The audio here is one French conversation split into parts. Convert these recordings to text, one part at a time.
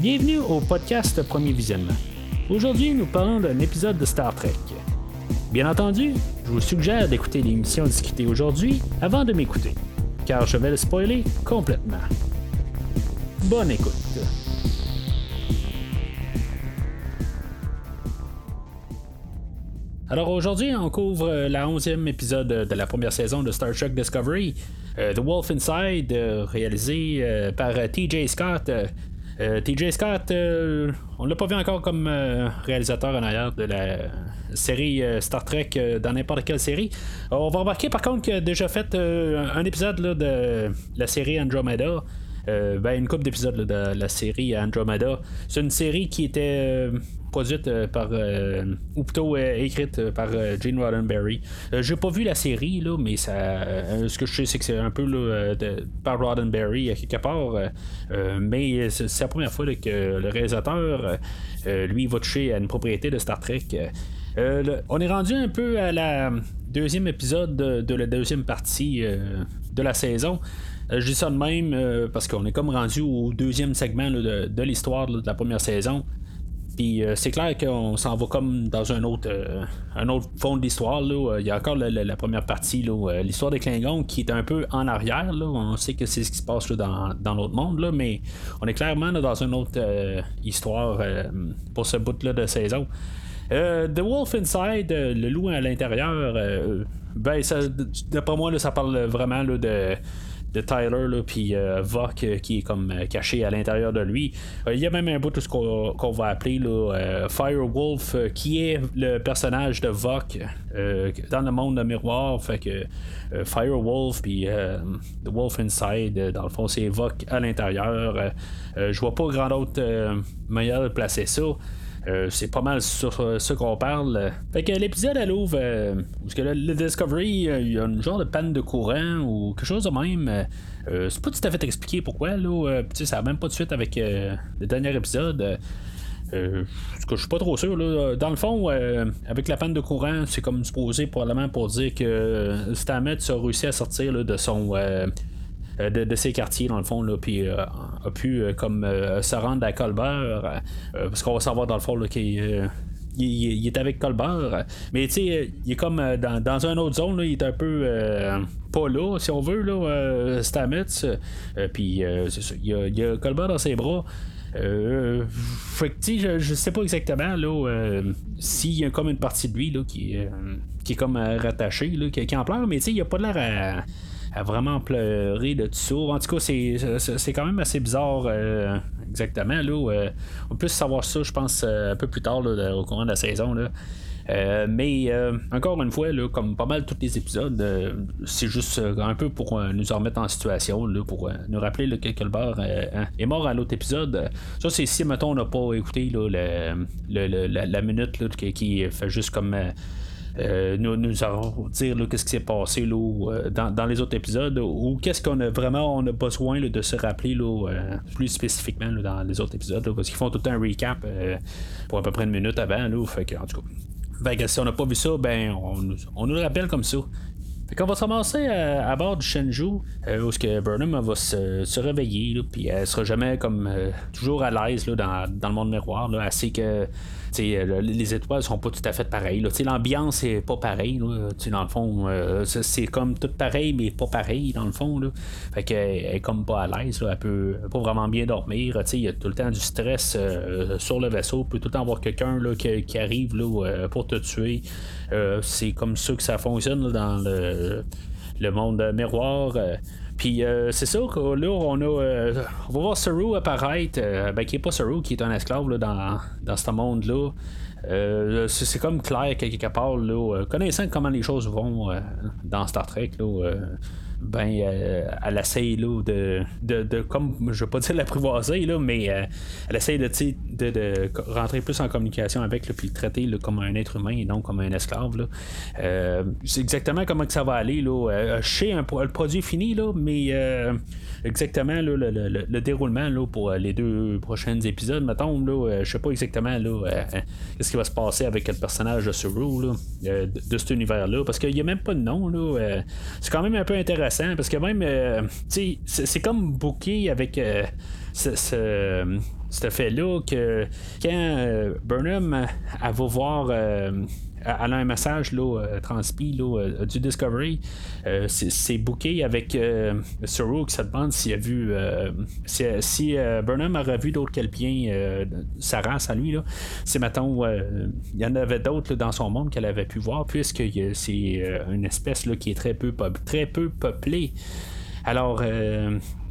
Bienvenue au podcast Premier Visionnement. Aujourd'hui, nous parlons d'un épisode de Star Trek. Bien entendu, je vous suggère d'écouter l'émission discutée aujourd'hui avant de m'écouter, car je vais le spoiler complètement. Bonne écoute. Alors aujourd'hui, on couvre la 11e épisode de la première saison de Star Trek Discovery, euh, The Wolf Inside, euh, réalisé euh, par TJ Scott. TJ Scott, on l'a pas vu encore comme réalisateur en arrière de la série Star Trek dans n'importe quelle série. on va remarquer par contre qu'il a déjà fait un épisode de la série Andromeda. ben, une couple d'épisodes de la série Andromeda. C'est une série qui était produite euh, par euh, ou plutôt euh, écrite par Gene Roddenberry. J'ai pas vu la série là, mais ça, ce que je sais c'est que c'est un peu par Roddenberry quelque part. mais c'est la première fois que le réalisateur lui va toucher à une propriété de Star Trek. on est rendu un peu à la deuxième épisode de, la deuxième partie de la saison. je dis ça de même parce qu'on est comme rendu au deuxième segment de l'histoire de la première saison. Euh, c'est clair qu'on s'en va comme dans un autre, euh, un autre fond de l'histoire. Il y a encore la, première partie, euh, l'histoire des Klingons qui est un peu en arrière. On sait que c'est ce qui se passe dans, l'autre monde, mais on est clairement dans une autre histoire pour ce bout-là de saison. The Wolf Inside, le loup à l'intérieur, ben, d'après moi, ça parle vraiment de de Tyler, puis euh, Vok euh, qui est comme euh, caché à l'intérieur de lui. Il y a même un bout de ce qu'on va appeler là, Firewolf, qui est le personnage de Vok dans le monde de miroir. Fait que Firewolf, puis The Wolf Inside, dans le fond, c'est Vok à l'intérieur. Je vois pas grand autre de placer ça. C'est pas mal sur ce qu'on parle. Fait que l'épisode elle ouvre parce que le, Discovery, il y a une genre de panne de courant ou quelque chose de même. Euh, c'est pas tout à fait expliqué pourquoi, là. Euh, ça n'a même pas de suite avec euh, le dernier épisode. Euh, que je suis pas trop sûr. Là. Dans le fond, avec la panne de courant, c'est comme supposé probablement pour dire que Stamets a réussi à sortir de son. De, ses quartiers dans le fond là, puis a pu comme se rendre à Colbert parce qu'on va savoir dans le fond qu'il il, est avec Colbert. Mais tu sais, il est comme euh, dans, dans une autre zone, il est un peu euh, pas là, si on veut, là, euh, Stamets. Puis c'est ça, il y, a, Colbert dans ses bras. Euh, fait que, je, je sais pas exactement là s'il y a comme une partie de lui là, qui, qui est comme rattachée, là, qui, qui en pleure, mais il n'y a pas l'air à à vraiment pleurer de tout ça. En tout cas, c'est quand même assez bizarre euh, exactement. Là, euh, on peut savoir ça, je pense, euh, un peu plus tard au courant de la saison. Là. mais encore une fois, là, comme pas mal tous les épisodes, c'est juste un peu pour nous remettre en situation, là, pour nous rappeler que Colbert hein, est mort à l'autre épisode. Ça, c'est si, mettons, on n'a pas écouté là, le, la, minute qui, fait juste comme euh, nous, nous allons dire qu'est-ce qui s'est passé euh, dans, les autres épisodes ou qu'est-ce qu'on a vraiment on a besoin de se rappeler euh, plus spécifiquement dans les autres épisodes parce qu'ils font tout un recap pour à peu près une minute avant. Fait que, en tout cas, si on n'a pas vu ça, ben on, nous le rappelle comme ça. Fait va se ramasser à, bord du Shenzhou, où ce que Burnham va se, réveiller, puis elle sera jamais comme toujours à l'aise dans, dans, le monde miroir, là, assez que euh, les étoiles sont pas tout à fait pareilles. L'ambiance est pas pareille. Dans le fond, euh, c'est comme tout pareil, mais pas pareil dans le fond. Là. Fait qu'elle est comme pas à l'aise. Elle peut pas vraiment bien dormir. Il y a tout le temps du stress euh, sur le vaisseau. peut tout le temps avoir quelqu'un qui, arrive pour te tuer. c'est comme ça que ça fonctionne dans le, le monde miroir. Puis euh, c'est ça que là, on a. Euh, on va voir Saru apparaître. Euh, ben, qui est pas Saru, qui est un esclave là, dans, dans ce monde-là. c'est comme clair quelque part, là, connaissant comment les choses vont dans Star Trek, là, ben, euh, elle essaye là, de, de, de, comme, je veux pas dire l'apprivoiser, là, mais euh, elle essaye de, de, de, rentrer plus en communication avec, là, puis le traiter comme un être humain et non comme un esclave. Là. Euh, c'est exactement comment que ça va aller. Là. je un, le produit fini, là, mais exactement là, le, le, le, déroulement là, pour les deux prochains épisodes, mettons, là, je sais pas exactement là, qu'est-ce qui va se passer avec le personnage de Suru là, de, de, cet univers-là, parce qu'il n'y a même pas de nom. Là, c'est quand même un peu intéressant parce que même, c'est comme booké avec ce, ce, fait-là que quand Burnham elle va voir elle a un message là, euh, euh, du Discovery. Euh, c'est booké avec Saru qui se demande s'il a vu. si, Burnham aurait vu d'autres kelpiens, sa race à lui, c'est maintenant. il y en avait d'autres dans son monde qu'elle avait pu voir, puisque c'est une espèce qui est très peu, très peu peuplée. Alors,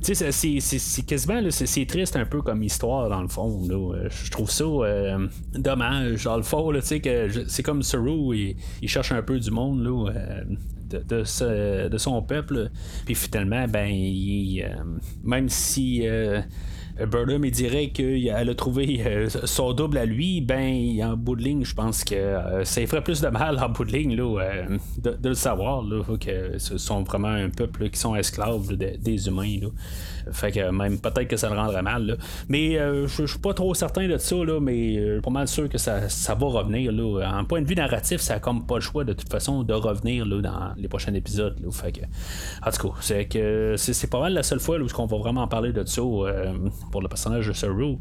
c'est quasiment, c'est triste un peu comme histoire dans le fond. Là. Je trouve ça euh, dommage. Dans le fond, c'est comme Saru, il, cherche un peu du monde là, euh, de, son peuple. Puis finalement, ben, il, euh, même si Burnham il dirait qu'elle a trouvé euh, son double à lui, ben en bout de ligne, je pense que euh, ça ferait plus de mal en bout de ligne euh, de, le savoir là, que ce sont vraiment un peuple qui sont esclaves des humains. Là. Fait que même peut-être que ça le rendrait mal. Mais je suis pas trop certain de ça, là, mais pas mal sûr que ça, va revenir. Là. En point de vue narratif, ça a comme pas le choix de toute façon de revenir là, dans les prochains épisodes. Là. En tout cas, c'est pas mal la seule fois où on va vraiment parler de ça pour le personnage de Saru.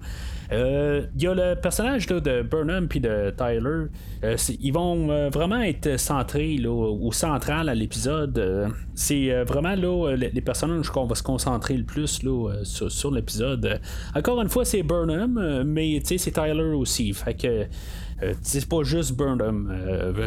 Euh, il y a le personnage de Burnham puis de Tyler. Euh, ils vont euh, vraiment être centrés là, ou central à l'épisode. c'est vraiment là, les, personnages qu'on va se concentrer le plus là, sur, l'épisode. Encore une fois, c'est Burnham, mais c'est Tyler aussi. Fait que c'est pas juste Burnham.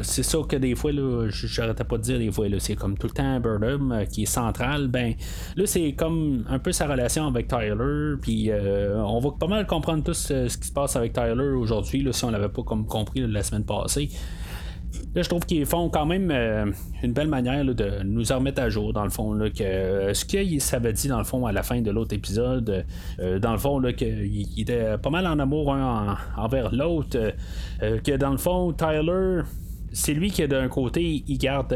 C'est ça que des fois, j'arrêtais pas de dire des fois, c'est comme tout le temps Burnham qui est central. Ben, là, c'est comme un peu sa relation avec Tyler. Puis on va pas mal comprendre tout ce, qui se passe avec Tyler aujourd'hui, si on l'avait pas compris la semaine passée. Là, je trouve qu'ils font quand même euh, une belle manière de nous remettre à jour, dans le fond, là, que euh, ce qu'il s'avait dit, dans le fond, à la fin de l'autre épisode, euh, dans le fond, qu'il était pas mal en amour un envers l'autre, que dans le fond, Tyler, c'est lui qui, d'un côté, il garde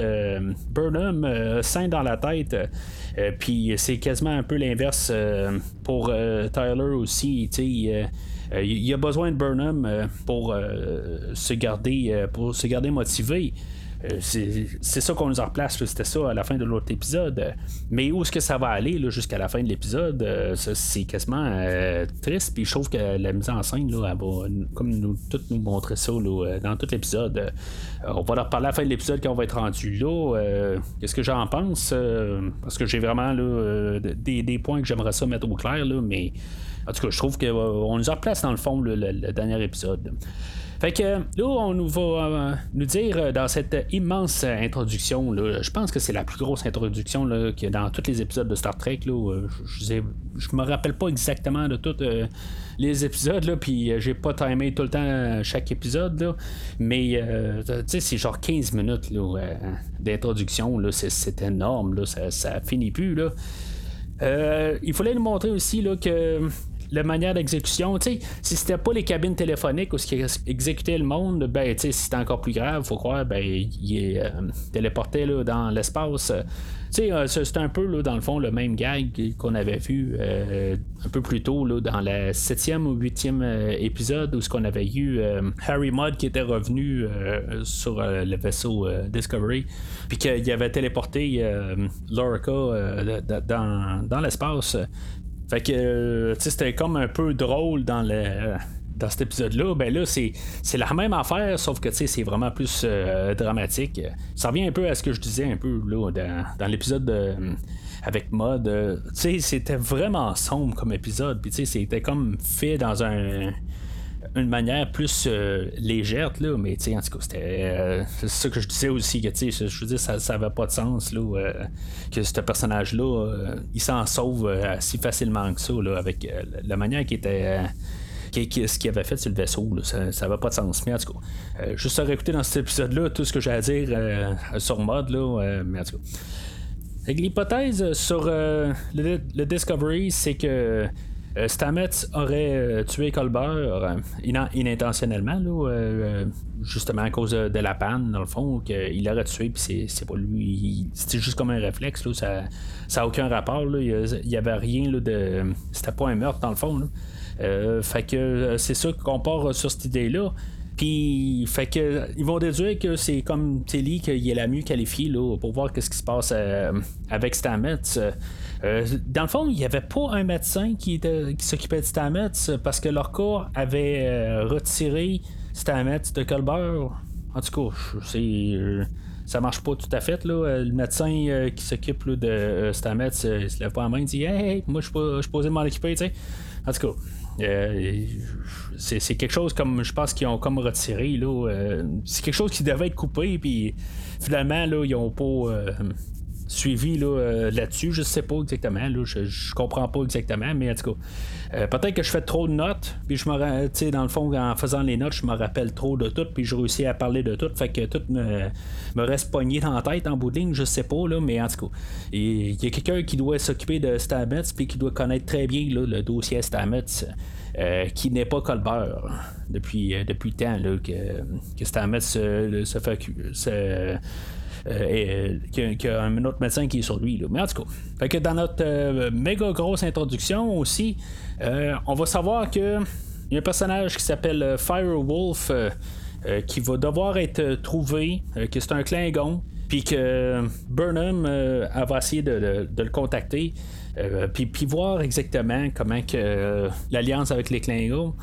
Burnham sain dans la tête. Puis c'est quasiment un peu l'inverse pour Tyler aussi. il euh, y a besoin de Burnham euh, euh, pour se garder motivé. C'est ça qu'on nous en replace, c'était ça à la fin de l'autre épisode. Mais où est-ce que ça va aller jusqu'à la fin de l'épisode, c'est quasiment triste. Puis je trouve que la mise en scène, elle va comme nous, tout nous montrer ça dans tout l'épisode. on va leur parler à la fin de l'épisode quand on va être rendu là. Qu'est-ce que j'en pense? parce que j'ai vraiment des, points que j'aimerais ça mettre au clair, mais en tout cas, je trouve qu'on euh, nous replace dans le fond le, dernier épisode. Fait que là, on nous va euh, nous dire euh, dans cette immense introduction, là, je pense que c'est la plus grosse introduction qu'il y a dans tous les épisodes de Star Trek. Là, je, je, me rappelle pas exactement de tous les épisodes, là, puis j'ai pas timé tout le temps chaque épisode, là, mais tu sais, c'est genre 15 minutes d'introduction, c'est énorme, là, ça, ça finit plus. Là. il fallait nous montrer aussi là, que la manière d'exécution, tu sais, si c'était pas les cabines téléphoniques où ce qui exécutait le monde, ben, tu sais, c'était encore plus grave, faut croire, ben, il est euh, téléporté là, dans l'espace. Tu sais, euh, c'est un peu, là, dans le fond, le même gag qu'on avait vu euh, un peu plus tôt, là, dans le septième ou huitième épisode, où ce qu'on avait eu Harry Mudd qui était revenu sur le vaisseau Discovery, puis qu'il avait téléporté Lorica dans, dans l'espace. Fait que, euh, c'était comme un peu drôle dans le. dans cet épisode-là, ben là, c'est, la même affaire, sauf que c'est vraiment plus euh, dramatique. Ça revient un peu à ce que je disais un peu là, dans, l'épisode avec Mod. c'était vraiment sombre comme épisode. Puis c'était comme fait dans un, une manière plus euh, légère, là, mais en tout cas, c'était euh, ça que je disais aussi, que je veux dire, ça n'avait pas de sens là, euh, que ce personnage-là, il s'en sauve si facilement que ça, là, avec la manière qui était. ce qu'il avait fait sur le vaisseau, ça n'avait pas de sens. Mais en tout cas, juste à réécouter dans cet épisode-là tout ce que j'ai à dire sur mode, là, mais en tout cas. L'hypothèse sur le, Discovery, c'est que euh, Stamets aurait euh, tué Colbert euh, inintentionnellement, justement à cause de la panne, dans le fond, qu'il l'aurait tué, puis c'est pas lui. C'était juste comme un réflexe, ça n'a aucun rapport. Il n'y avait rien de. C'était pas un meurtre, dans le fond. fait que c'est ça qu'on part sur cette idée-là. Puis, fait que, ils vont déduire que c'est comme Tilly qui est la mieux qualifiée là, pour voir qu'est-ce qui se passe euh, avec Stamets. Euh, dans le fond, il n'y avait pas un médecin qui, qui s'occupait de Stamets parce que leur corps avait euh, retiré Stamets de Colbert. En tout cas, c'est ça marche pas tout à fait. Là. Le médecin qui s'occupe de Stamets, il se lève pas la main et dit Hey, moi je suis posé de m'en occuper. En tout cas, euh, c'est quelque chose comme je pense qu'ils ont comme retiré là. Euh, c'est quelque chose qui devait être coupé puis finalement là ils ont pas euh, suivi là, là-dessus je sais pas exactement je, je, comprends pas exactement mais en tout cas peut-être que je fais trop de notes puis je me tu sais dans le fond en faisant les notes je me rappelle trop de tout puis je réussis à parler de tout fait que tout me, me reste pogné dans la tête en bout de ligne je sais pas là mais en tout cas il y a quelqu'un qui doit s'occuper de Stamets puis qui doit connaître très bien le dossier Stamets euh, qui n'est pas Colbert depuis, euh, depuis temps là, que, que Stamets se, fait. Euh, qu'il y a un autre médecin qui est sur lui. Mais en tout cas, fait que dans notre méga grosse introduction aussi, on va savoir que y a un personnage qui s'appelle Firewolf qui va devoir être trouvé, que c'est un Klingon, puis que Burnham va essayer de le contacter. Euh, puis, voir exactement comment que euh, l'alliance avec les Klingons,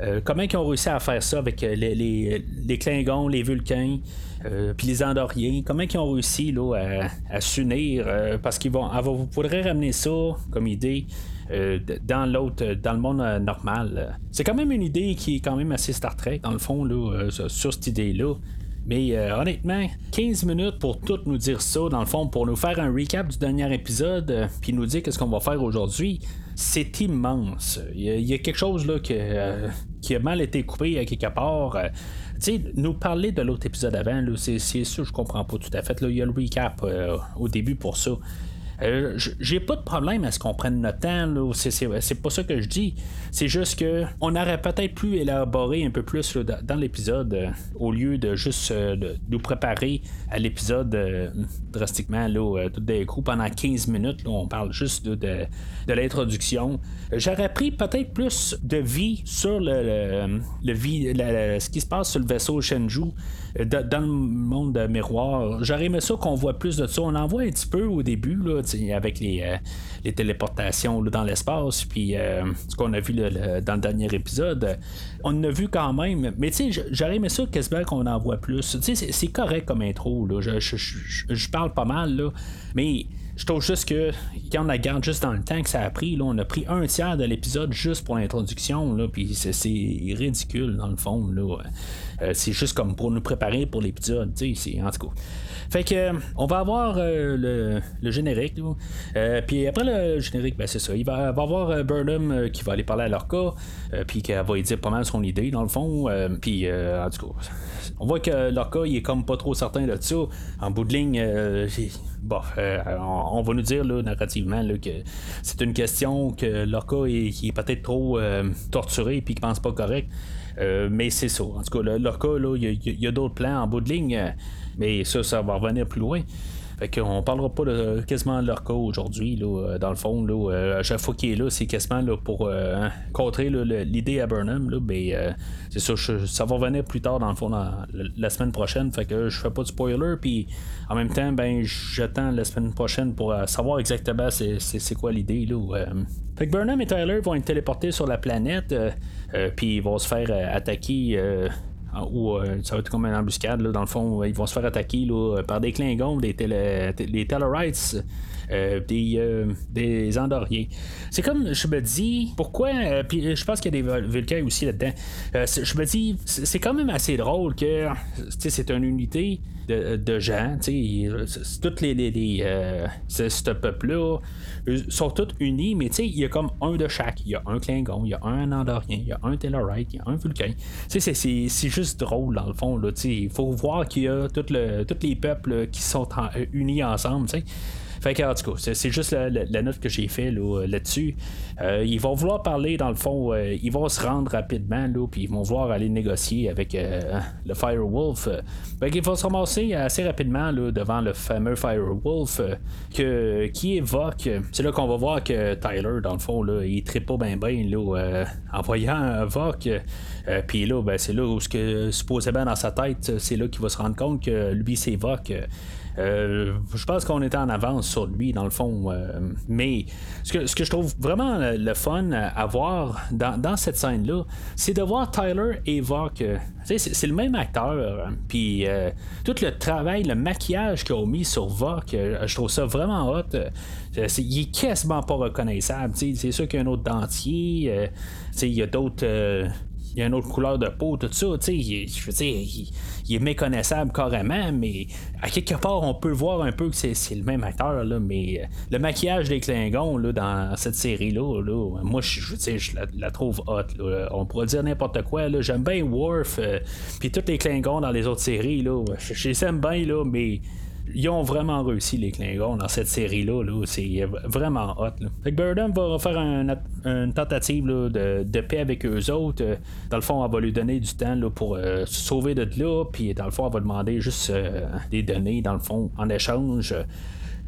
euh, comment ils ont réussi à faire ça avec les, Klingons, les Vulcains, puis les Andoriens, comment ils ont réussi là, à, s'unir, parce qu'ils vont, vous pourrez ramener ça comme idée. dans l'autre, dans le monde normal. C'est quand même une idée qui est quand même assez Star Trek, dans le fond, là, sur cette idée-là. Mais euh, honnêtement, 15 minutes pour tout nous dire ça, dans le fond, pour nous faire un recap du dernier épisode, euh, puis nous dire qu'est-ce qu'on va faire aujourd'hui, c'est immense. Il y, a, quelque chose là euh, qui a mal été coupé à quelque part. tu sais, nous parler de l'autre épisode avant, c'est, ça, je comprends pas tout à fait. Il y a le recap au début pour ça. Euh, j'ai pas de problème à ce qu'on prenne notre temps, c'est pas ça que je dis. C'est juste que on aurait peut-être pu élaborer un peu plus dans l'épisode euh, au lieu de juste euh, nous préparer à l'épisode drastiquement là, tout d'un coup pendant 15 minutes. on parle juste de, l'introduction. J'aurais pris peut-être plus de vie sur le, le, ce qui se passe sur le vaisseau Shenzhou dans le monde miroir. J'aurais aimé ça qu'on voit plus de ça. On en voit un petit peu au début, là, avec les, euh, téléportations dans l'espace, puis euh, ce qu'on a vu dans le dernier épisode. On a vu quand même, mais j'aurais aimé ça quasiment qu'on en voit plus. C'est correct comme intro, là. Je, je, parle pas mal, là, mais je trouve juste que quand on la garde juste dans le temps que ça a pris, là, on a pris un tiers de l'épisode juste pour l'introduction, puis c'est, ridicule dans le fond. Là. Euh, c'est juste comme pour nous préparer pour l'épisode, c'est en tout cas. Fait que on va avoir euh, le, générique. Euh, puis après le générique, ben c'est ça. Il va, va avoir Burnham qui va aller parler à Lorca. puis qu'elle va lui dire pas mal son idée dans le fond. puis en tout cas, on voit que Lorca il est comme pas trop certain de ça. En bout de ligne, bon, on, va nous dire là, narrativement que c'est une question que Lorca est, peut-être trop torturé puis qui pense pas correct. Euh, mais c'est ça. En tout cas, leur cas, il y a, d'autres plans en bout de ligne, euh, mais ça, ça va revenir plus loin. Fait qu'on parlera pas de quasiment de leur cas aujourd'hui, là, dans le fond. Là, à chaque fois qu'il est là, c'est quasiment pour hein, contrer l'idée à Burnham. Ben, c'est ça, ça va revenir plus tard dans le fond la, semaine prochaine. Fait que je fais pas de spoiler. Puis en même temps, ben j'attends la semaine prochaine pour savoir exactement c'est quoi l'idée. Fait que Burnham et Tyler vont être téléportés sur la planète. Euh, puis ils vont se faire euh, attaquer ou euh, ça va être comme une embuscade dans le fond. Ils vont se faire attaquer par des Klingons des, télé, des Tellarites des, des Andoriens. C'est comme je me dis, pourquoi, puis je pense qu'il y a des Vulcains aussi là-dedans. je me dis, c'est quand même assez drôle que c'est une unité de, de gens, toutes les, les, ce peuple-là sont tous unis, mais il y a comme un de chaque. Il y a un Klingon, il y a un Andorien, il y a un Tellarite, il y a un Vulcain. C'est juste drôle dans le fond. Il faut voir qu'il y a tous les peuples qui sont euh, unis ensemble. Fait que, en tout cas, c'est juste la, note que j'ai fait là, dessus ils vont vouloir parler, dans le fond, ils vont se rendre rapidement, puis ils vont vouloir aller négocier avec le Firewolf. fait qu'ils vont se ramasser assez rapidement devant le fameux Firewolf que, qui évoque. C'est là qu'on va voir que Tyler, dans le fond, il tripe pas bien, là, en voyant un Voc. puis là, ben, c'est là où, que, supposément dans sa tête, c'est là qu'il va se rendre compte que lui, c'est Voc. Euh, je pense qu'on était en avance sur lui, dans le fond. Euh, mais ce que, je trouve vraiment le, fun à voir dans, cette scène-là, c'est de voir Tyler et Vogue. C'est le même acteur. Puis euh, tout le travail, le maquillage qu'ils ont mis sur Vogue, je trouve ça vraiment hot. il est quasiment pas reconnaissable. C'est sûr qu'il y a un autre dentier. il y a d'autres il a une autre couleur de peau, tout ça, tu sais, je veux dire, il, est méconnaissable carrément, mais à quelque part, on peut voir un peu que c'est, le même acteur, là, mais euh, le maquillage des Klingons, là, dans cette série-là, là, moi, je, je, je la, trouve hot. On pourrait dire n'importe quoi, là. J'aime bien Worf, euh, puis tous les Klingons dans les autres séries, là. Je les aime bien, là, mais ils ont vraiment réussi les Klingons dans cette série-là. -là, c'est vraiment hot. Là. Que va faire une tentative de, paix avec eux autres. Dans le fond, elle va lui donner du temps pour euh, se sauver de là. Puis dans le fond, elle va demander juste euh, des données, dans le fond, en échange.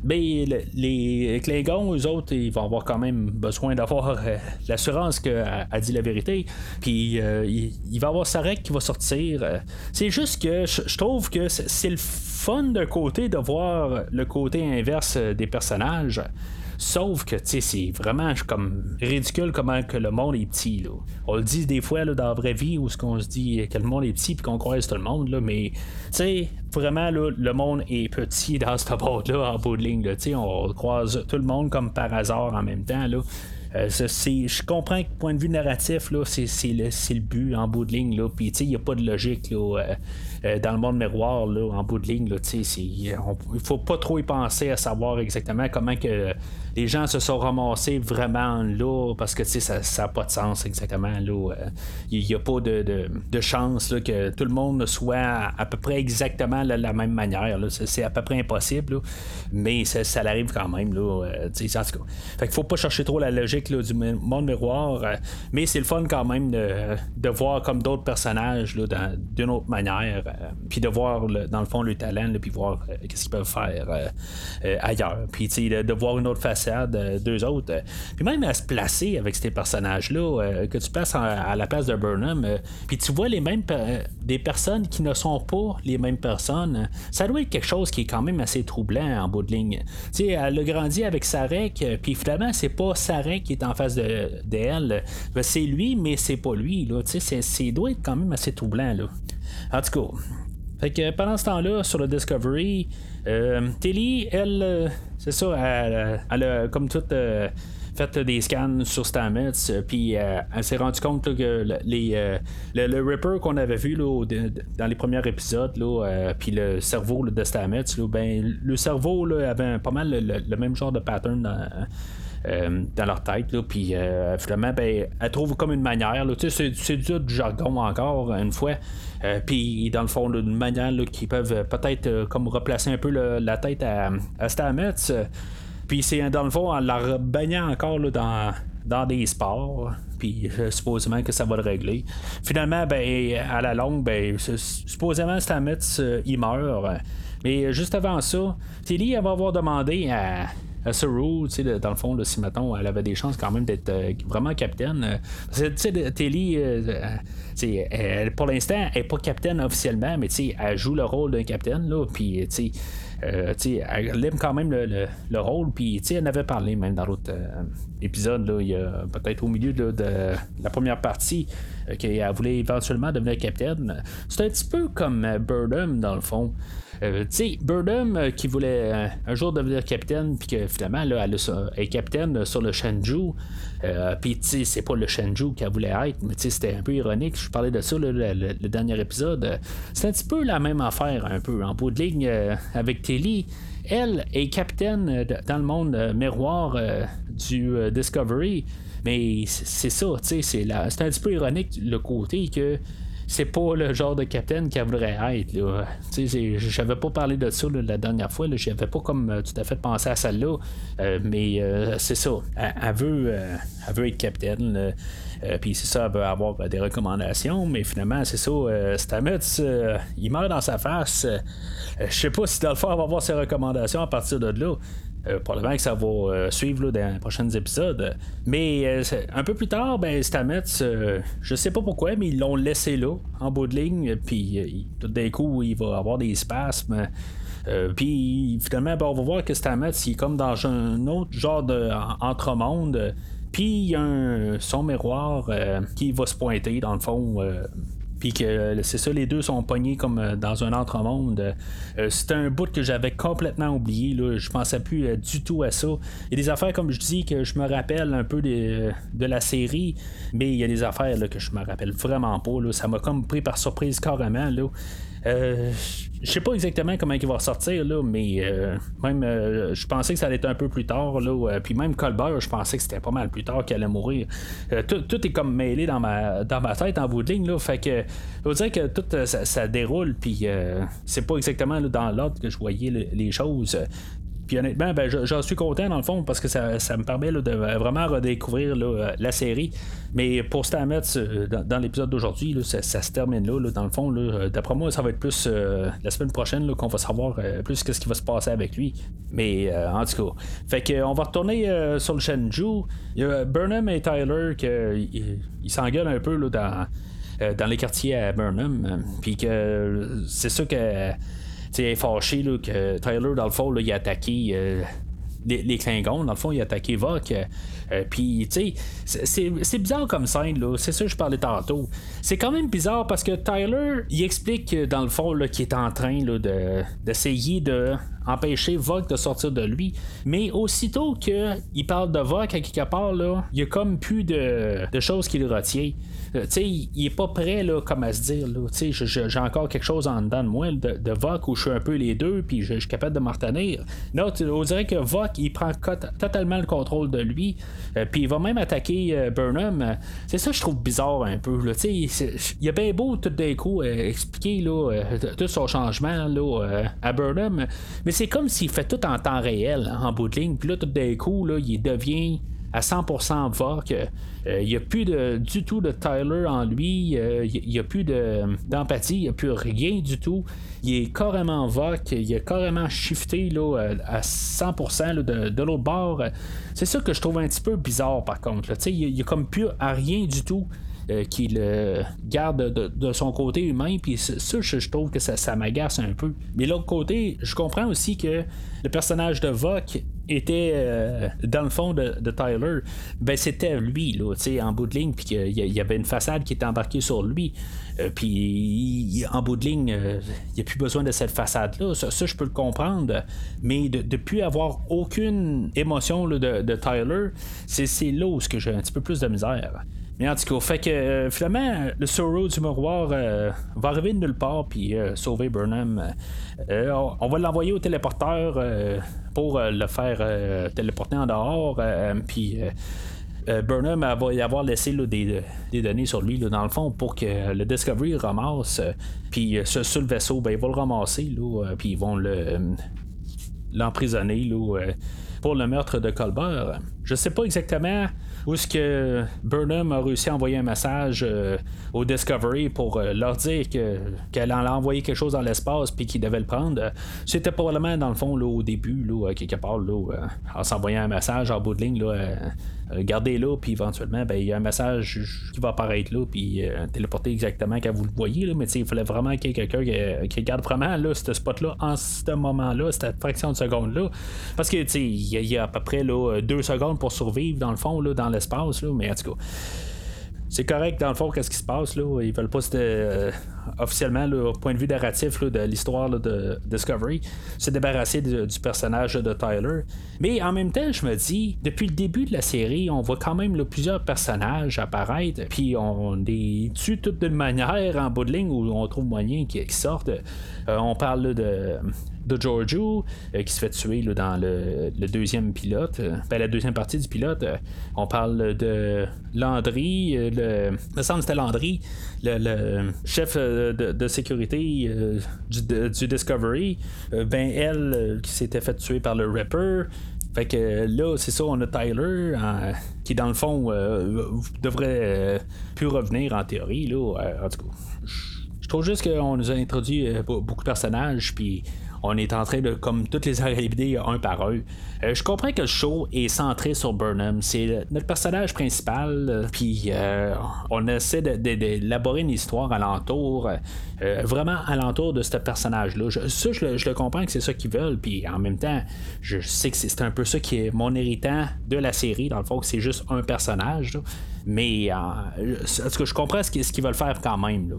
Mais les Klingons, eux autres, ils vont avoir quand même besoin d'avoir euh, l'assurance qu'elle dit la vérité. Puis il, va avoir Sarek qui va sortir. c'est juste que je trouve que c'est le fun d'un côté de voir le côté inverse des personnages. Sauf que, tu sais, c'est vraiment comme ridicule comment que le monde est petit. On le dit des fois, là, dans la vraie vie, où ce qu'on se dit que le monde est petit puis qu'on croise tout le monde, là, mais, tu sais, vraiment, là, le monde est petit dans ce boîte-là, en bout de ligne, Tu sais, on croise tout le monde comme par hasard en même temps, là. Euh, je comprends que point de vue narratif, là, c'est, le, le, but en bout de ligne. Là. Puis il n'y a pas de logique là, euh, euh, dans le monde miroir là, en bout de ligne. Là, il faut pas trop y penser à savoir exactement comment que les gens se sont ramassés vraiment là parce que ça n'a pas de sens exactement. Là. Il n'y a pas de, de, chance là, que tout le monde soit à, peu près exactement de la même manière. Là. C'est, à peu près impossible. Mais ça, arrive quand même. Là, en tout cas. Faut pas chercher trop la logique du monde miroir, euh, mais c'est le fun quand même de, voir comme d'autres personnages d'une autre manière, euh, puis de voir dans le fond le talent, puis voir euh, qu'est-ce qu'ils peuvent faire ailleurs, puis de, de, voir une autre façade d'eux autres, puis même à se placer avec ces personnages-là, que tu passes à, la place de Burnham, puis tu vois les mêmes des personnes qui ne sont pas les mêmes personnes, ça doit être quelque chose qui est quand même assez troublant en bout de ligne. Tu sais, elle a grandi avec Sarek, puis finalement, c'est pas Sarek qui est en face d'elle, de, c'est lui, mais c'est pas lui. Là, c'est, doit être quand même assez troublant. Là. En tout cas. Fait que pendant ce temps-là, sur le Discovery, euh, Tilly, elle, euh, c'est ça, elle, a comme toute euh, fait des scans sur Stamets, puis elle s'est rendu compte que les, le, Ripper qu'on avait vu dans les premiers épisodes, puis le cerveau de Stamets, ben, le cerveau avait pas mal le, même genre de pattern euh, dans leur tête. Puis euh, finalement, ben, elle trouve comme une manière. C'est du jargon encore, une fois. Euh, puis dans le fond, une manière qui peuvent peut-être comme replacer un peu la tête à, à Stamets. Puis c'est dans le fond en la baignant encore dans, dans des sports. Puis supposément que ça va le régler. Finalement, ben, à la longue, ben, supposément Stamets, il meurt. Mais juste avant ça, Tilly va avoir demandé à, Saru, dans le fond, si mettons, elle avait des chances quand même d'être euh, vraiment capitaine. Euh, tu sais, Telly, euh, pour l'instant, elle n'est pas capitaine officiellement, mais elle joue le rôle d'un capitaine, là, puis tu sais. elle aime quand même le, rôle, puis elle en avait parlé même dans l'autre épisode, là, il y a peut-être au milieu de la première partie, qu'elle voulait éventuellement devenir capitaine. C'est un petit peu comme Burnham dans le fond. Euh, tu sais, euh, qui voulait euh, un jour devenir capitaine, puis que finalement, là, elle, est capitaine sur le Shenzhou. puis, tu sais, c'est pas le Shenzhou qu'elle voulait être, mais tu sais, c'était un peu ironique. Je parlais de ça le, dernier épisode. C'est un petit peu la même affaire, un peu, en bout de ligne avec Telly. Elle est capitaine dans le monde miroir du Discovery. Mais c'est ça, tu sais, c'est un petit peu ironique le côté que c'est pas le genre de capitaine qu'elle voudrait être. Là. J'avais pas parlé de ça la dernière fois. J'avais pas comme euh, tout à fait pensé à celle-là. Euh, mais euh, c'est ça. Elle, veut, elle veut être capitaine. Puis c'est ça, elle veut avoir des recommandations. Mais finalement, c'est ça. Stamets, il meurt dans sa face. Je sais pas si dans le va avoir ses recommandations à partir de là. Euh, probablement que ça va euh, suivre dans les prochains épisodes. Mais euh, un peu plus tard, ben, Stamets, je sais pas pourquoi, mais ils l'ont laissé là, en bout de ligne. Puis tout d'un coup, il va avoir des spasmes. puis finalement, ben, on va voir que Stamets, il est comme dans un autre genre d'entremonde. Puis il y a un son miroir qui va se pointer dans le fond puis que euh, c'est ça, les deux sont pognés comme euh, dans un autre monde. Euh, c'était un bout que j'avais complètement oublié. Là. Je pensais plus du tout à ça. Il y a des affaires, comme je dis, que je me rappelle un peu de, la série, mais il y a des affaires que je me rappelle vraiment pas. Là. Ça m'a comme pris par surprise carrément. Là. Euh, je sais pas exactement comment il va ressortir, là, mais euh, même euh, je pensais que ça allait être un peu plus tard. Là, puis même Colbert, je pensais que c'était pas mal plus tard qu'il allait mourir. Tout, est comme mêlé dans ma, dans ma tête en bout de ligne. Là, fait que je dire que tout ça, déroule, puis c'est pas exactement dans l'ordre que je voyais les choses. Puis honnêtement, ben, j'en suis content dans le fond parce que ça, me permet de vraiment redécouvrir la série. Mais pour Stamets, euh, dans, l'épisode d'aujourd'hui, ça, se termine là, dans le fond. D'après moi, ça va être plus euh, la semaine prochaine qu'on va savoir euh, plus ce qui va se passer avec lui. Mais en tout cas. Fait qu'on va retourner sur le Shenzhou. Il y a Burnham et Tyler qui s'engueulent un peu dans, dans les quartiers à Burnham. Puis que c'est ça que elle est que Tyler, dans le fond, il a attaqué euh, les, Klingons. Dans le fond, il a attaqué Vok. Euh, puis, tu sais, c'est bizarre comme scène, là. C'est ça que je parlais tantôt. C'est quand même bizarre parce que Tyler, il explique, dans le fond, qu'il est en train d'essayer de, empêcher Vok de sortir de lui. Mais aussitôt qu'il parle de Vok à quelque part, là, il y a comme plus de, de choses qui le retient. Euh, sais, il est pas prêt là, comme à se dire j'ai encore quelque chose en dedans de moi de, Vok où je suis un peu les deux puis je, suis capable de m'en. Non, on dirait que Vok il prend totalement le contrôle de lui euh, puis il va même attaquer euh, Burnham. C'est ça que je trouve bizarre un peu. Là, il a bien beau tout d'un coup expliquer là, tout son changement là, à Burnham, mais c'est comme s'il fait tout en temps réel en bout de ligne. Puis là tout d'un coup il devient à 100% Vok. Euh, il n'y a plus du tout de Tyler en lui. Euh, il n'y a plus d'empathie. il n'y a plus rien du tout. Il est carrément Vok. Il a carrément shifté à 100% de, l'autre bord. C'est ça que je trouve un petit peu bizarre par contre. Il n'y a, comme plus à rien du tout. Euh, qu'il garde de, son côté humain. Puis ça, je, trouve que ça, m'agace un peu. Mais l'autre côté, je comprends aussi que le personnage de Vok était euh, dans le fond de, Tyler, ben c'était lui, là, en bout de ligne, puis qu'il y avait une façade qui était embarquée sur lui. Euh, puis en bout de ligne, euh, il n'y a plus besoin de cette façade-là. Ça, je peux le comprendre. Mais de ne plus avoir aucune émotion de, de, Tyler, c'est là où j'ai un petit peu plus de misère. Mais en tout cas, fait que euh, finalement, le Sorrow du miroir euh, va arriver de nulle part puis euh, sauver Burnham. On, va l'envoyer au téléporteur pour le faire téléporter en dehors. puis Burnham va y avoir laissé des, données sur lui dans le fond pour que le Discovery ramasse. puis sur le vaisseau, ben, ils vont le ramasser. puis ils vont l'emprisonner pour le meurtre de Colbert. Je sais pas exactement où est-ce que Burnham a réussi à envoyer un message euh, au Discovery pour euh, leur dire que, qu'elle en a envoyé quelque chose dans l'espace puis qu'ils devaient le prendre. C'était probablement dans le fond au début, là, quelque part, là, euh, en s'envoyant un message en bout de ligne, là, gardez-là, puis éventuellement, ben, il y a un message qui va apparaître là, puis téléporter exactement quand vous le voyez. Là, mais il fallait vraiment qu'il y ait quelqu'un qui, garde vraiment là, ce spot-là en ce moment-là, cette fraction de seconde-là. Parce que il y, a à peu près là, deux secondes pour survivre, dans le fond, là, dans l'espace, là, mais en tout cas. C'est correct dans le fond, qu'est-ce qui se passe là? Ils veulent pas se, officiellement, au point de vue narratif de l'histoire de Discovery, se débarrasser du personnage de Tyler. Mais en même temps, je me dis, depuis le début de la série, on voit quand même plusieurs personnages apparaître, puis on les tue toutes d'une manière en bout de ligne où on trouve moyen qu'ils sortent. on parle de de Giorgio euh, qui se fait tuer dans le, deuxième pilote, euh, ben, la deuxième partie du pilote. Euh, on parle de Landry, le, me semble que c'était Landry, le, chef de, sécurité du, Discovery. ben elle qui s'était fait tuer par le Ripper. Fait que là, c'est ça, on a Tyler qui, dans le fond, devrait plus revenir en théorie. Là, en tout cas, je trouve juste qu'on nous a introduit beaucoup de personnages, puis on est en train de comme toutes les arriver un par un. Euh, je comprends que le show est centré sur Burnham. C'est notre personnage principal. Euh, puis euh, on essaie d'élaborer une histoire alentour. vraiment alentour de ce personnage-là. ça, je, le comprends que c'est ça qu'ils veulent. Puis en même temps, je sais que c'est un peu ça qui est mon héritant de la série. Dans le fond, c'est juste un personnage. Mais euh, que je comprends ce qu'ils veulent faire quand même.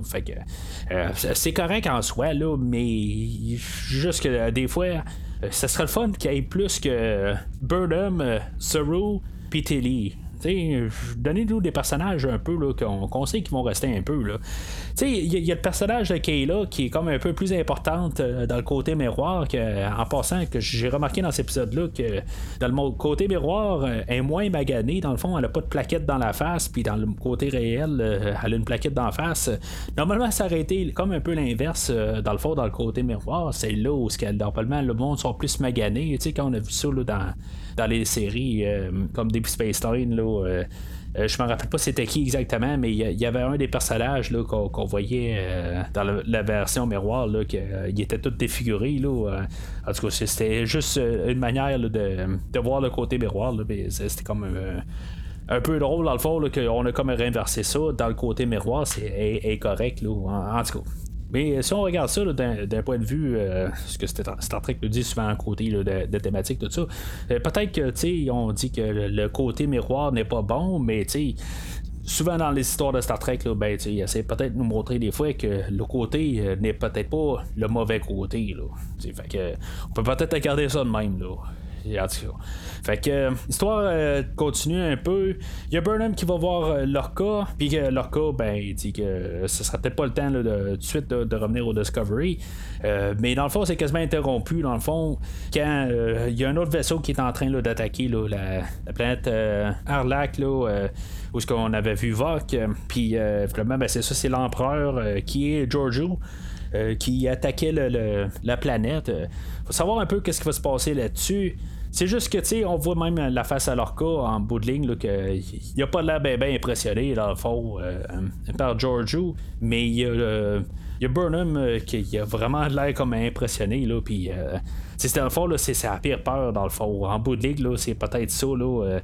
Euh, c'est correct en soi, là, mais juste que euh, des fois, ça serait le fun qu'il y ait plus que Burnham, Saru, puis. Donnez-nous des personnages un peu qu'on sait qu'ils vont rester un peu. Il y, a le personnage de Kayla qui est comme un peu plus importante euh, dans le côté miroir que, en passant que j'ai remarqué dans cet épisode-là que dans le côté miroir euh, elle est moins maganée dans le fond elle a pas de plaquette dans la face puis dans le côté réel euh, elle a une plaquette dans la face normalement ça aurait été comme un peu l'inverse dans le fond dans le côté miroir c'est là où normalement le monde sont plus maganés quand on a vu ça dans dans les séries euh, comme Deep Space Nine. Là, euh, euh, je me rappelle pas c'était qui exactement, mais il y, avait un des personnages là, qu'on, voyait dans la, version miroir, là, qu'il était tout défiguré. Là, en tout cas, c'était juste une manière de, voir le côté miroir. c'était comme un peu drôle dans le fond qu'on a comme réinversé ça dans le côté miroir, c'est incorrect. Là, en, tout cas. Mais si on regarde ça d'un point de vue, euh, ce que Star Trek nous dit souvent en côté de, thématique, tout ça, euh, peut-être que, tu on dit que le, côté miroir n'est pas bon, mais tu souvent dans les histoires de Star Trek, là, ben, peut-être de nous montrer des fois que le côté euh, n'est peut-être pas le mauvais côté. Là. Que, on peut peut-être regarder ça de même. Là. Fait que euh, l'histoire euh, continue un peu. Il y a Burnham qui va voir euh, Lorca, puis que Lorca, ben, il dit que ce sera peut-être pas le temps de, tout de suite de, revenir au Discovery. mais dans le fond, c'est quasiment interrompu. Dans le fond, quand il y a un autre vaisseau qui est en train d'attaquer la, la, planète Arlac, là, où ce qu'on avait vu Vok. Puis finalement, ben, c'est ça, c'est l'empereur qui est Giorgio. qui attaquait la planète. faut savoir un peu qu'est-ce qui va se passer là-dessus. C'est juste que, tu sais, on voit même la face à l'orca en bout de ligne, qu'il a pas l'air bien ben impressionné, dans le fond, euh, par Giorgio, mais il y a. il y a Burnham euh, qui a vraiment l'air comme impressionné, là, puis euh, c'est dans le fond, c'est sa pire peur, dans le fond. En bout de ligue, c'est peut-être ça, là,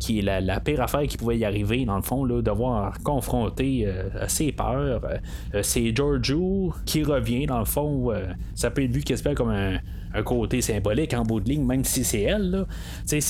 qui est la, pire affaire qui pouvait y arriver, dans le fond, là, devoir confronter ses peurs. c'est Giorgio qui revient, dans le fond. ça peut être vu quasiment comme un, côté symbolique en bout de ligne, même si c'est elle. C'est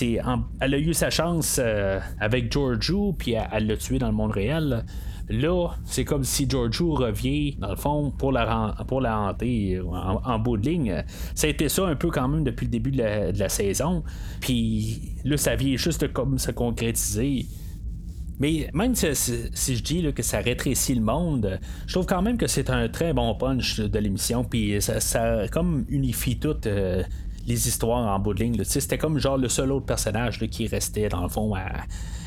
elle a eu sa chance euh, avec Giorgio, puis elle l'a tué dans le monde réel. Là, c'est comme si Giorgio revient, dans le fond, pour la, pour la hanter en, bout de ligne. Ça a été ça un peu quand même depuis le début de la, saison. Puis là, ça vient juste comme se concrétiser. Mais même si, je dis que ça rétrécit le monde, je trouve quand même que c'est un très bon punch de l'émission. Puis ça, comme unifie toutes euh, les histoires en bout de ligne. C'était comme genre le seul autre personnage qui restait dans le fond à,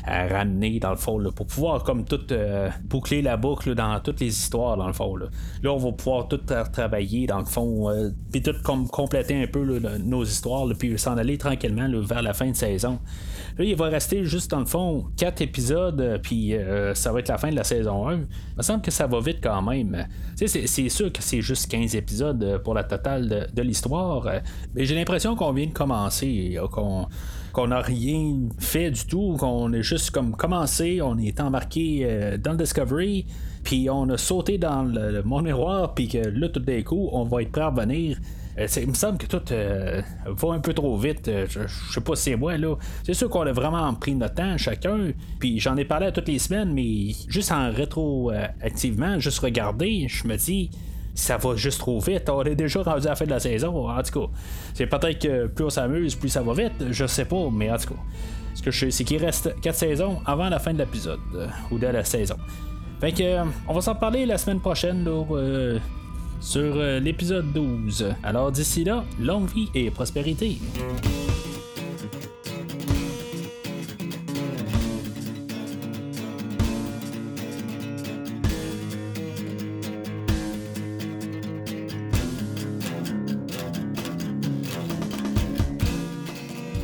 ramener dans le fond pour pouvoir comme tout euh, boucler la boucle dans toutes les histoires dans le fond. Là, on va pouvoir tout travailler dans le fond euh, puis tout comme compléter un peu nos histoires puis s'en aller tranquillement vers la fin de saison. Là, il va rester juste dans le fond 4 épisodes, euh, puis ça va être la fin de la saison 1. Il me semble que ça va vite quand même. C'est sûr que c'est juste 15 épisodes pour la totale de, l'histoire, mais j'ai l'impression qu'on vient de commencer, qu'on n'a rien fait du tout, qu'on est juste comme commencé, on est embarqué dans le Discovery, puis on a sauté dans le, monde miroir, puis que là, tout d'un coup, on va être prêt à revenir Euh, il me semble que tout euh, va un peu trop vite. Euh, je, sais pas si c'est moi, là. C'est sûr qu'on a vraiment pris notre temps chacun. Puis j'en ai parlé toutes les semaines, mais juste en rétroactivement, juste regarder, je me dis ça va juste trop vite. On est déjà rendu à la fin de la saison. En tout cas, c'est peut-être que plus on s'amuse, plus ça va vite. Je sais pas, mais en tout cas, ce que je sais, c'est qu'il reste 4 saisons avant la fin de l'épisode ou de la saison. Fait que, on va s'en parler la semaine prochaine. Là, sur euh, l'épisode 12. Alors d'ici là, longue vie et prospérité.